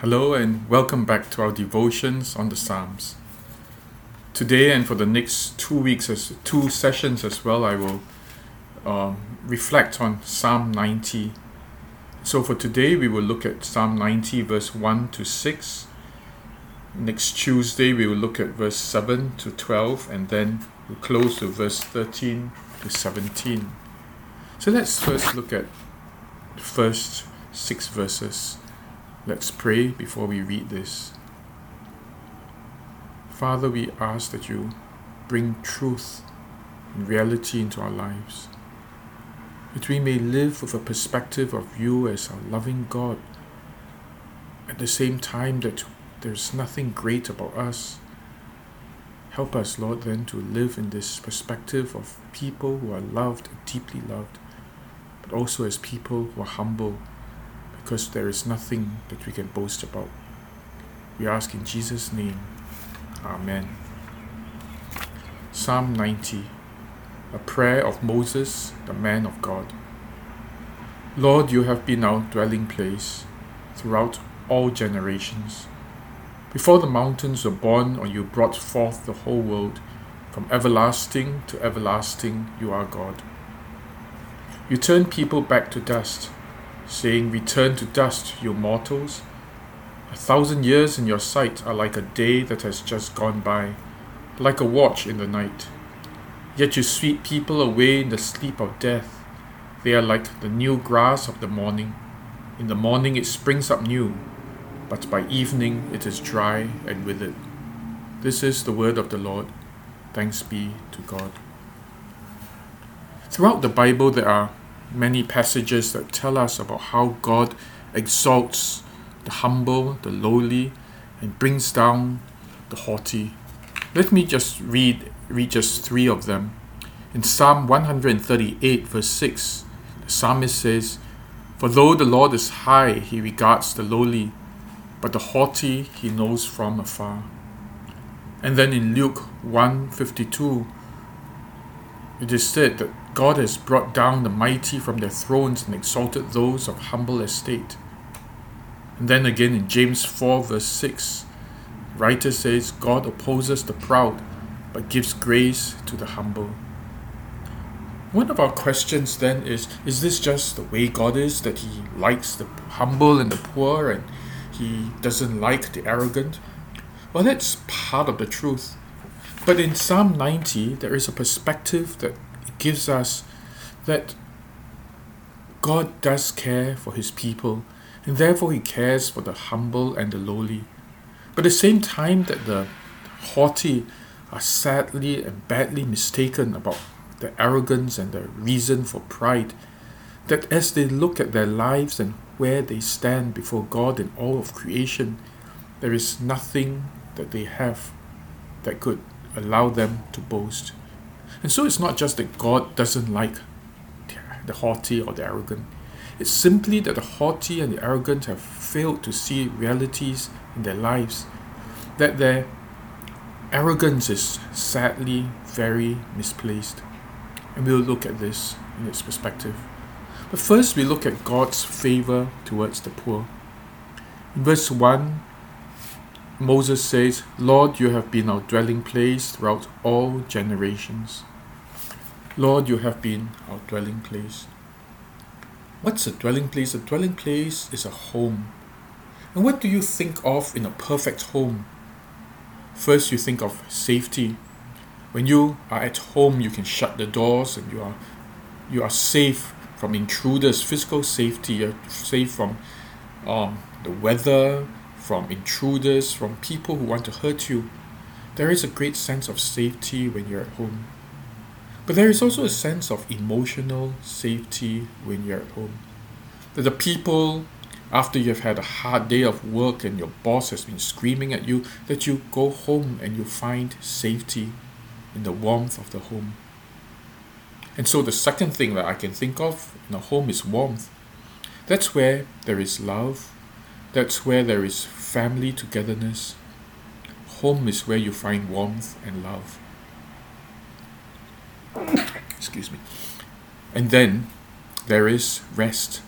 Hello and welcome back to our devotions on the Psalms. Today and for the next two weeks, as two sessions as well, I will um, reflect on Psalm 90. So for today, we will look at Psalm 90, verse 1 to 6. Next Tuesday, we will look at verse 7 to 12, and then we'll close with verse 13 to 17. So let's first look at the first six verses. Let's pray before we read this. Father, we ask that you bring truth and reality into our lives, that we may live with a perspective of you as our loving God, at the same time that there's nothing great about us. Help us, Lord, then to live in this perspective of people who are loved, deeply loved, but also as people who are humble because there is nothing that we can boast about. We ask in Jesus' name. Amen. Psalm 90 A prayer of Moses, the man of God. Lord, you have been our dwelling place throughout all generations. Before the mountains were born, or you brought forth the whole world, from everlasting to everlasting, you are God. You turn people back to dust saying, Return to dust, you mortals. A thousand years in your sight are like a day that has just gone by, like a watch in the night. Yet you sweep people away in the sleep of death. They are like the new grass of the morning. In the morning it springs up new, but by evening it is dry and withered. This is the word of the Lord. Thanks be to God. Throughout the Bible, there are many passages that tell us about how God exalts the humble, the lowly, and brings down the haughty. Let me just read read just three of them. In Psalm 138, verse 6, the psalmist says, For though the Lord is high, he regards the lowly, but the haughty he knows from afar. And then in Luke 152, it is said that God has brought down the mighty from their thrones and exalted those of humble estate. And then again in James 4, verse 6, the writer says, God opposes the proud, but gives grace to the humble. One of our questions then is Is this just the way God is, that He likes the humble and the poor, and He doesn't like the arrogant? Well, that's part of the truth. But in Psalm 90, there is a perspective that gives us that God does care for his people, and therefore he cares for the humble and the lowly. But at the same time that the haughty are sadly and badly mistaken about the arrogance and the reason for pride, that as they look at their lives and where they stand before God and all of creation, there is nothing that they have that could allow them to boast. And so it's not just that God doesn't like the haughty or the arrogant. It's simply that the haughty and the arrogant have failed to see realities in their lives, that their arrogance is sadly very misplaced. And we'll look at this in its perspective. But first, we look at God's favor towards the poor. In verse 1, Moses says, Lord, you have been our dwelling place throughout all generations. Lord, you have been our dwelling place. What's a dwelling place? A dwelling place is a home. And what do you think of in a perfect home? First, you think of safety. When you are at home, you can shut the doors and you are you are safe from intruders, physical safety. You're safe from um, the weather, from intruders, from people who want to hurt you. There is a great sense of safety when you're at home. But there is also a sense of emotional safety when you're at home. That the people, after you've had a hard day of work and your boss has been screaming at you, that you go home and you find safety in the warmth of the home. And so the second thing that I can think of in a home is warmth. That's where there is love. That's where there is family togetherness. Home is where you find warmth and love. Excuse me. And then there is rest.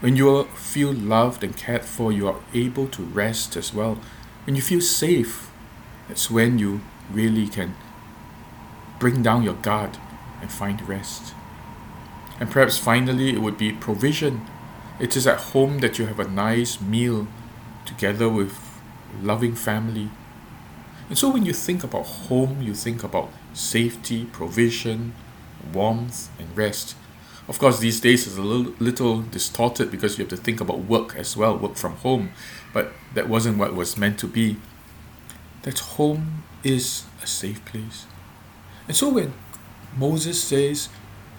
When you feel loved and cared for, you are able to rest as well. When you feel safe, that's when you really can bring down your guard and find rest. And perhaps finally, it would be provision. It is at home that you have a nice meal together with loving family. And so when you think about home, you think about safety, provision, warmth, and rest. Of course, these days is a little, little distorted because you have to think about work as well, work from home. But that wasn't what was meant to be. That home is a safe place. And so when Moses says,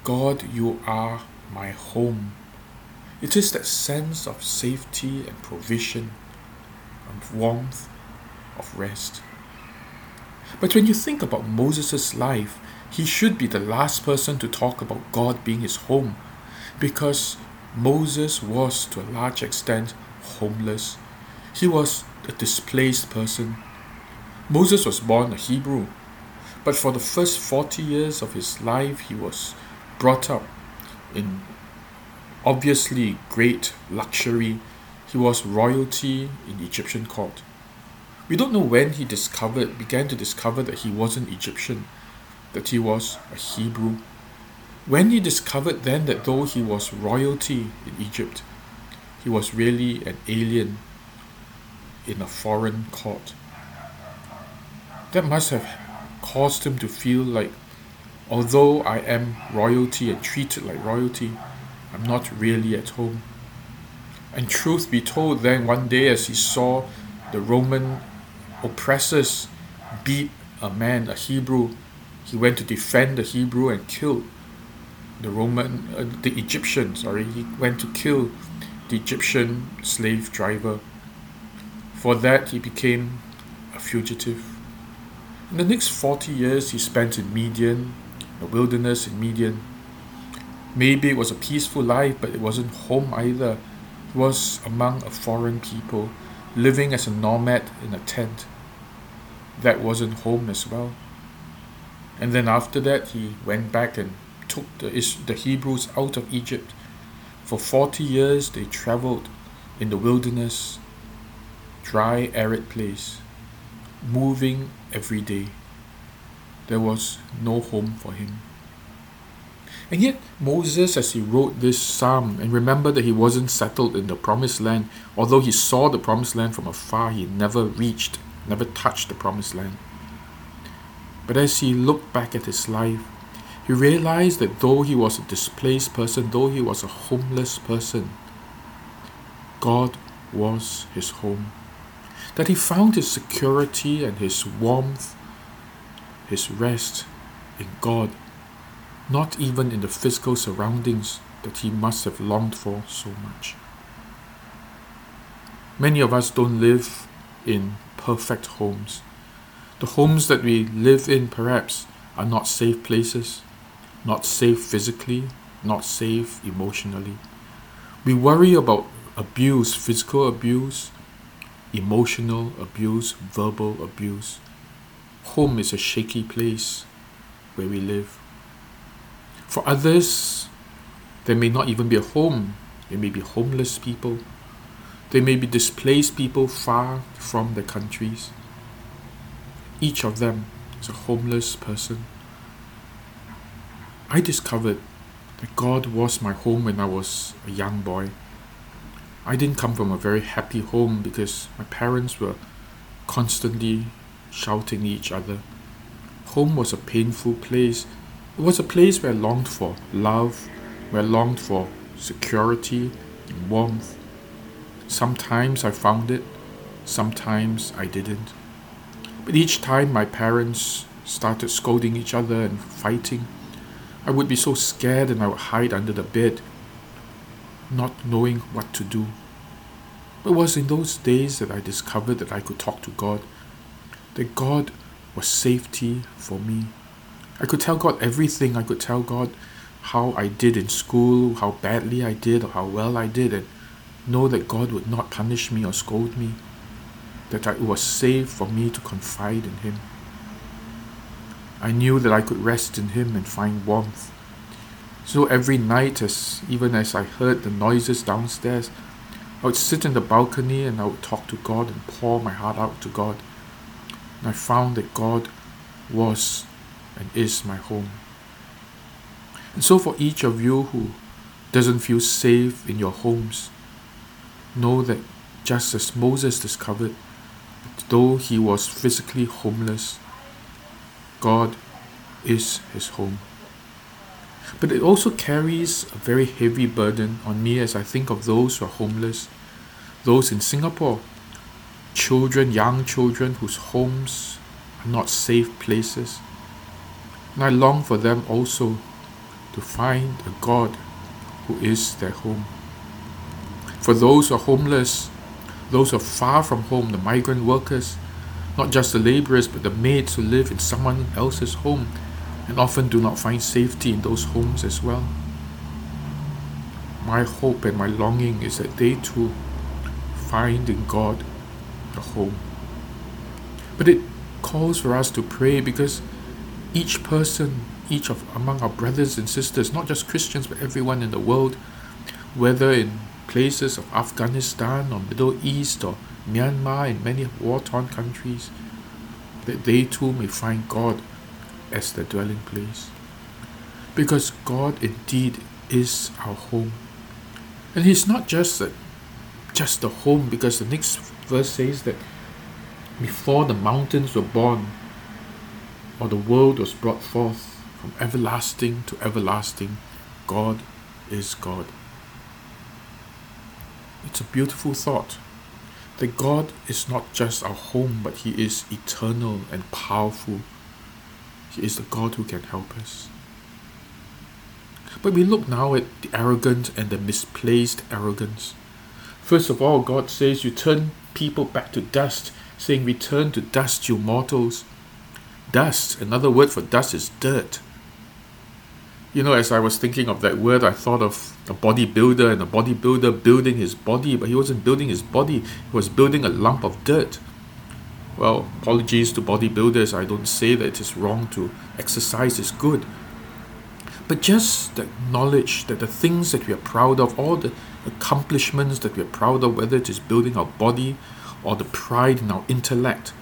God, you are my home, it is that sense of safety and provision, of warmth, of rest. But when you think about Moses' life, he should be the last person to talk about God being his home because Moses was to a large extent homeless. He was a displaced person. Moses was born a Hebrew, but for the first 40 years of his life, he was brought up in obviously great luxury. He was royalty in the Egyptian court. We don't know when he discovered, began to discover that he wasn't Egyptian, that he was a Hebrew. When he discovered then that though he was royalty in Egypt, he was really an alien in a foreign court. That must have caused him to feel like, although I am royalty and treated like royalty, I'm not really at home. And truth be told, then one day as he saw the Roman oppressors beat a man, a Hebrew. He went to defend the Hebrew and killed the Roman, uh, the Egyptian, sorry. He went to kill the Egyptian slave driver. For that, he became a fugitive. In the next 40 years, he spent in Midian, the wilderness in Midian. Maybe it was a peaceful life, but it wasn't home either. He was among a foreign people, living as a nomad in a tent that wasn't home as well. And then after that, he went back and took the, the Hebrews out of Egypt. For 40 years, they traveled in the wilderness, dry, arid place, moving every day. There was no home for him. And yet, Moses, as he wrote this psalm, and remember that he wasn't settled in the promised land, although he saw the promised land from afar, he never reached never touched the promised land. But as he looked back at his life, he realized that though he was a displaced person, though he was a homeless person, God was his home. That he found his security and his warmth, his rest in God, not even in the physical surroundings that he must have longed for so much. Many of us don't live in perfect homes. The homes that we live in, perhaps, are not safe places, not safe physically, not safe emotionally. We worry about abuse, physical abuse, emotional abuse, verbal abuse. Home is a shaky place where we live. For others, there may not even be a home. There may be homeless people they may be displaced people far from their countries. Each of them is a homeless person. I discovered that God was my home when I was a young boy. I didn't come from a very happy home because my parents were constantly shouting at each other. Home was a painful place. It was a place where I longed for love, where I longed for security and warmth. Sometimes I found it, sometimes I didn't. But each time my parents started scolding each other and fighting, I would be so scared and I would hide under the bed, not knowing what to do. It was in those days that I discovered that I could talk to God, that God was safety for me. I could tell God everything. I could tell God how I did in school, how badly I did, or how well I did, and know that God would not punish me or scold me, that it was safe for me to confide in Him. I knew that I could rest in Him and find warmth. So every night, as even as I heard the noises downstairs, I would sit in the balcony and I would talk to God and pour my heart out to God. And I found that God was and is my home. And so, for each of you who doesn't feel safe in your homes, know that just as Moses discovered, though he was physically homeless, God is his home. But it also carries a very heavy burden on me as I think of those who are homeless, those in Singapore, children, young children whose homes are not safe places. And I long for them also to find a God who is their home. For those who are homeless, those who are far from home, the migrant workers, not just the laborers, but the maids who live in someone else's home and often do not find safety in those homes as well. My hope and my longing is that they too find in God a home. But it calls for us to pray because each person, each of among our brothers and sisters, not just Christians but everyone in the world, whether in places of Afghanistan or Middle East or Myanmar and many war-torn countries, that they too may find God as their dwelling place. Because God indeed is our home. And He's not just a, just a home, because the next verse says that before the mountains were born, or the world was brought forth from everlasting to everlasting, God is God. It's a beautiful thought that God is not just our home, but He is eternal and powerful he is the God who can help us. But we look now at the arrogant and the misplaced arrogance. First of all, God says, You turn people back to dust, saying, Return to dust, you mortals. Dust, another word for dust is dirt. You know, as I was thinking of that word, I thought of a bodybuilder and a bodybuilder building his body, but he wasn't building his body, he was building a lump of dirt. Well, apologies to bodybuilders, I don't say that it is wrong to exercise is good. But just the knowledge that the things that we are proud of, all the accomplishments that we are proud of, whether it is building our body or the pride in our intellect,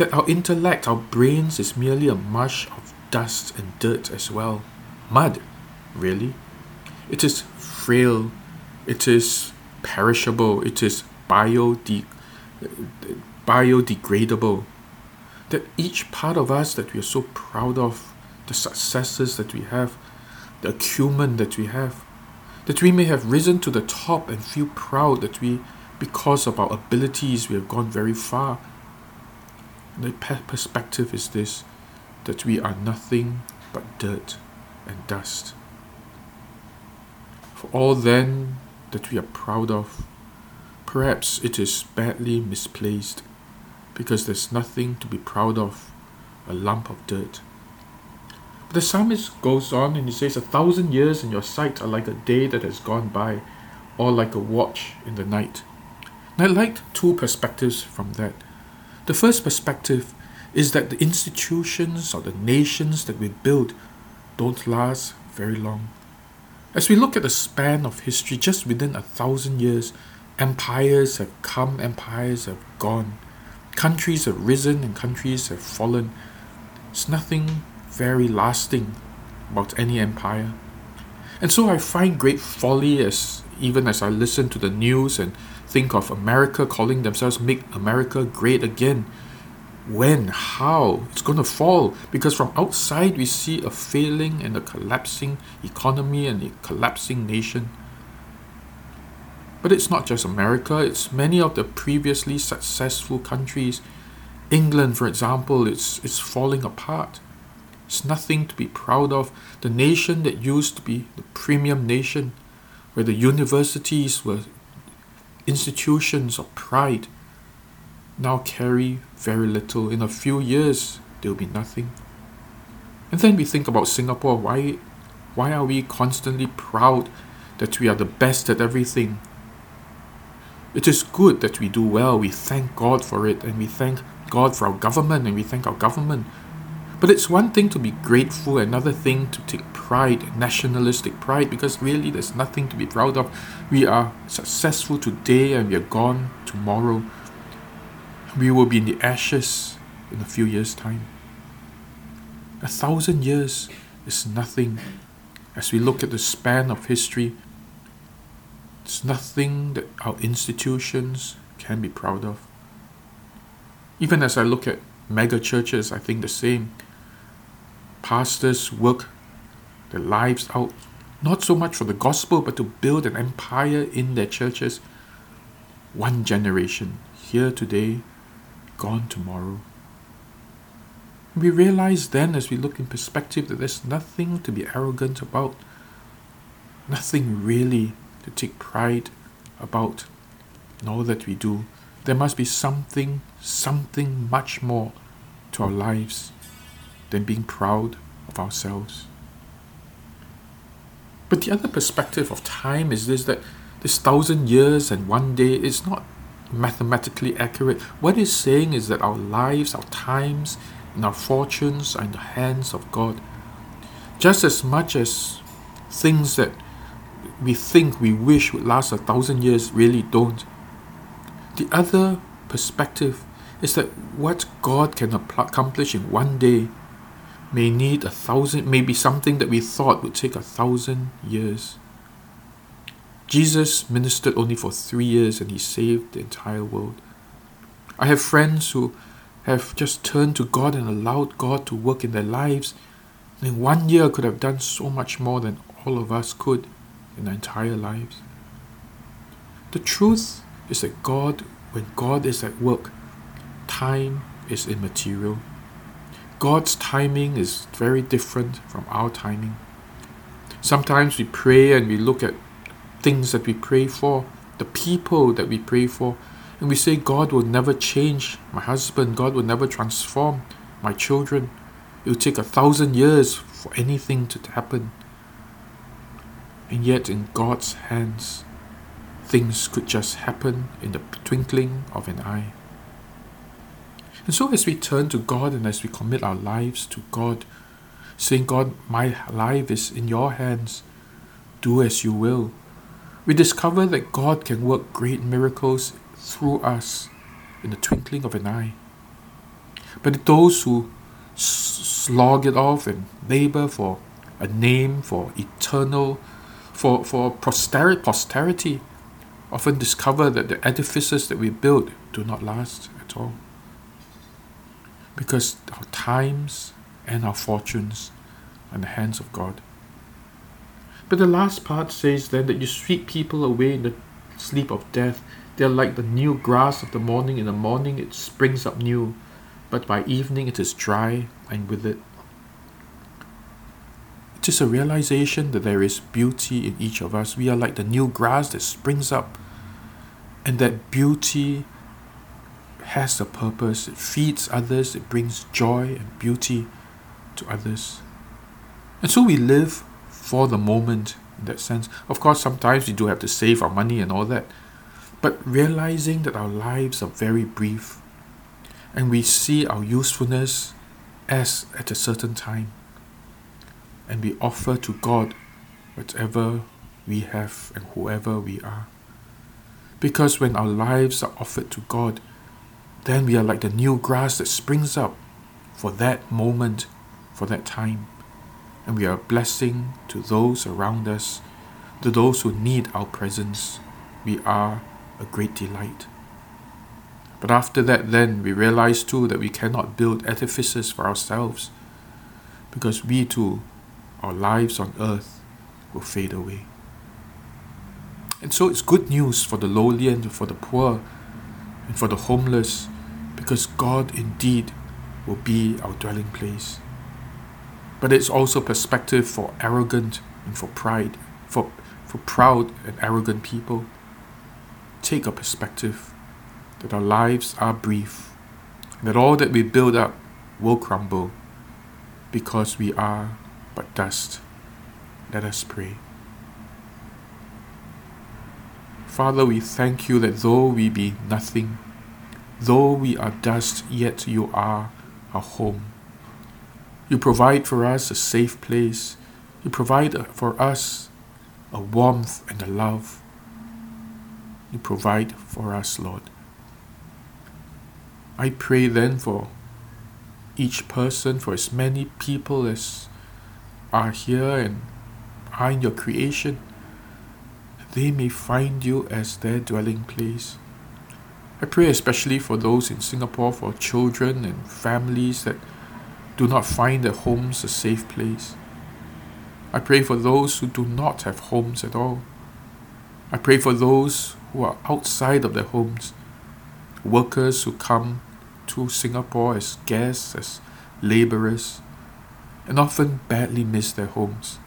that our intellect, our brains is merely a mush of dust and dirt as well. Mud, really. It is frail, it is perishable, it is biode- biodegradable. That each part of us that we are so proud of, the successes that we have, the acumen that we have, that we may have risen to the top and feel proud that we, because of our abilities, we have gone very far. The perspective is this that we are nothing but dirt and dust. For all then that we are proud of, perhaps it is badly misplaced because there's nothing to be proud of, a lump of dirt. But the psalmist goes on and he says, A thousand years in your sight are like a day that has gone by, or like a watch in the night. And I liked two perspectives from that. The first perspective is that the institutions or the nations that we build don't last very long. As we look at the span of history, just within a thousand years, empires have come, empires have gone. Countries have risen and countries have fallen. It's nothing very lasting about any empire. And so I find great folly as even as I listen to the news and think of America calling themselves Make America Great Again. When? How? It's going to fall because from outside we see a failing and a collapsing economy and a collapsing nation. But it's not just America, it's many of the previously successful countries. England, for example, it's, it's falling apart. It's nothing to be proud of. The nation that used to be the premium nation, where the universities were institutions of pride, now carry very little. In a few years, there will be nothing. And then we think about Singapore. Why, why are we constantly proud that we are the best at everything? It is good that we do well. We thank God for it and we thank God for our government and we thank our government. But it's one thing to be grateful, another thing to take pride, nationalistic pride, because really there's nothing to be proud of. We are successful today and we are gone tomorrow. We will be in the ashes in a few years' time. A thousand years is nothing as we look at the span of history. It's nothing that our institutions can be proud of. Even as I look at mega churches, I think the same pastors work their lives out, not so much for the gospel, but to build an empire in their churches. One generation, here today, gone tomorrow. We realize then, as we look in perspective, that there's nothing to be arrogant about, nothing really to take pride about in all that we do. There must be something, something much more to our lives than being proud of ourselves. But the other perspective of time is this that this thousand years and one day is not mathematically accurate. What it's saying is that our lives, our times, and our fortunes are in the hands of God. Just as much as things that we think we wish would last a thousand years really don't. The other perspective is that what God can accomplish in one day may need a thousand, may be something that we thought would take a thousand years. Jesus ministered only for three years and he saved the entire world. I have friends who have just turned to God and allowed God to work in their lives. In one year could have done so much more than all of us could in our entire lives. The truth is that God, when God is at work, time is immaterial. God's timing is very different from our timing. Sometimes we pray and we look at things that we pray for, the people that we pray for, and we say, God will never change my husband, God will never transform my children. It will take a thousand years for anything to happen. And yet, in God's hands, things could just happen in the twinkling of an eye. And so, as we turn to God and as we commit our lives to God, saying, God, my life is in your hands, do as you will, we discover that God can work great miracles through us in the twinkling of an eye. But those who slog it off and labor for a name, for eternal, for, for posterity, posterity, often discover that the edifices that we build do not last at all. Because our times and our fortunes are in the hands of God. But the last part says then that you sweep people away in the sleep of death they are like the new grass of the morning. In the morning it springs up new, but by evening it is dry and with it. It is a realization that there is beauty in each of us. We are like the new grass that springs up, and that beauty has a purpose. It feeds others, it brings joy and beauty to others. And so we live for the moment in that sense. Of course, sometimes we do have to save our money and all that but realizing that our lives are very brief and we see our usefulness as at a certain time and we offer to God whatever we have and whoever we are. Because when our lives are offered to God, then we are like the new grass that springs up for that moment, for that time. And we are a blessing to those around us, to those who need our presence. We are a great delight. But after that, then we realize too that we cannot build edifices for ourselves because we too, our lives on earth will fade away. And so it's good news for the lowly and for the poor and for the homeless because God indeed will be our dwelling place. But it's also perspective for arrogant and for pride, for, for proud and arrogant people take a perspective that our lives are brief, and that all that we build up will crumble because we are but dust. Let us pray. Father, we thank you that though we be nothing, though we are dust, yet you are our home. You provide for us a safe place. You provide for us a warmth and a love. You provide for us, Lord. I pray then for each person, for as many people as are here and are in your creation, they may find you as their dwelling place. I pray especially for those in Singapore, for children and families that do not find their homes a safe place. I pray for those who do not have homes at all. I pray for those who are outside of their homes, workers who come to Singapore as guests, as laborers, and often badly miss their homes.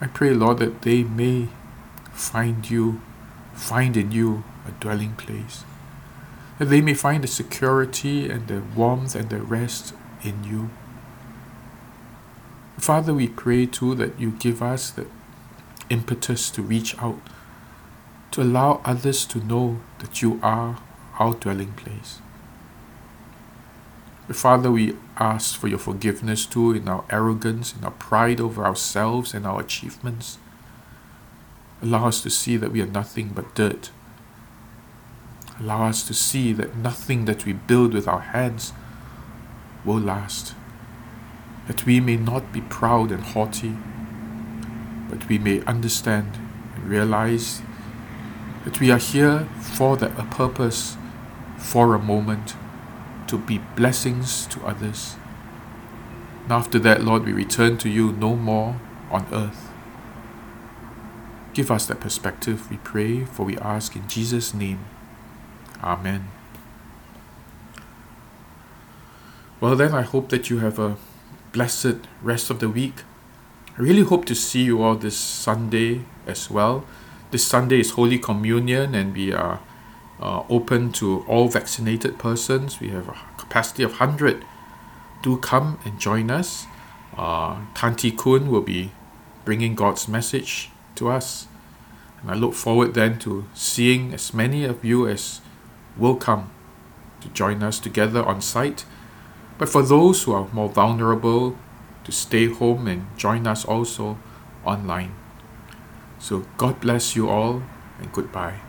I pray, Lord, that they may find you, find in you a dwelling place, that they may find the security and the warmth and the rest in you. Father, we pray too that you give us the impetus to reach out, to allow others to know that you are our dwelling place. Father, we ask for your forgiveness too in our arrogance, in our pride over ourselves and our achievements. Allow us to see that we are nothing but dirt. Allow us to see that nothing that we build with our hands will last. That we may not be proud and haughty, but we may understand and realize that we are here for the, a purpose, for a moment to be blessings to others. And after that, Lord, we return to you no more on earth. Give us that perspective, we pray, for we ask in Jesus' name. Amen. Well, then, I hope that you have a blessed rest of the week. I really hope to see you all this Sunday as well. This Sunday is Holy Communion, and we are uh, open to all vaccinated persons. We have a capacity of 100. Do come and join us. Uh, Tanti Kun will be bringing God's message to us. And I look forward then to seeing as many of you as will come to join us together on site. But for those who are more vulnerable, to stay home and join us also online. So God bless you all and goodbye.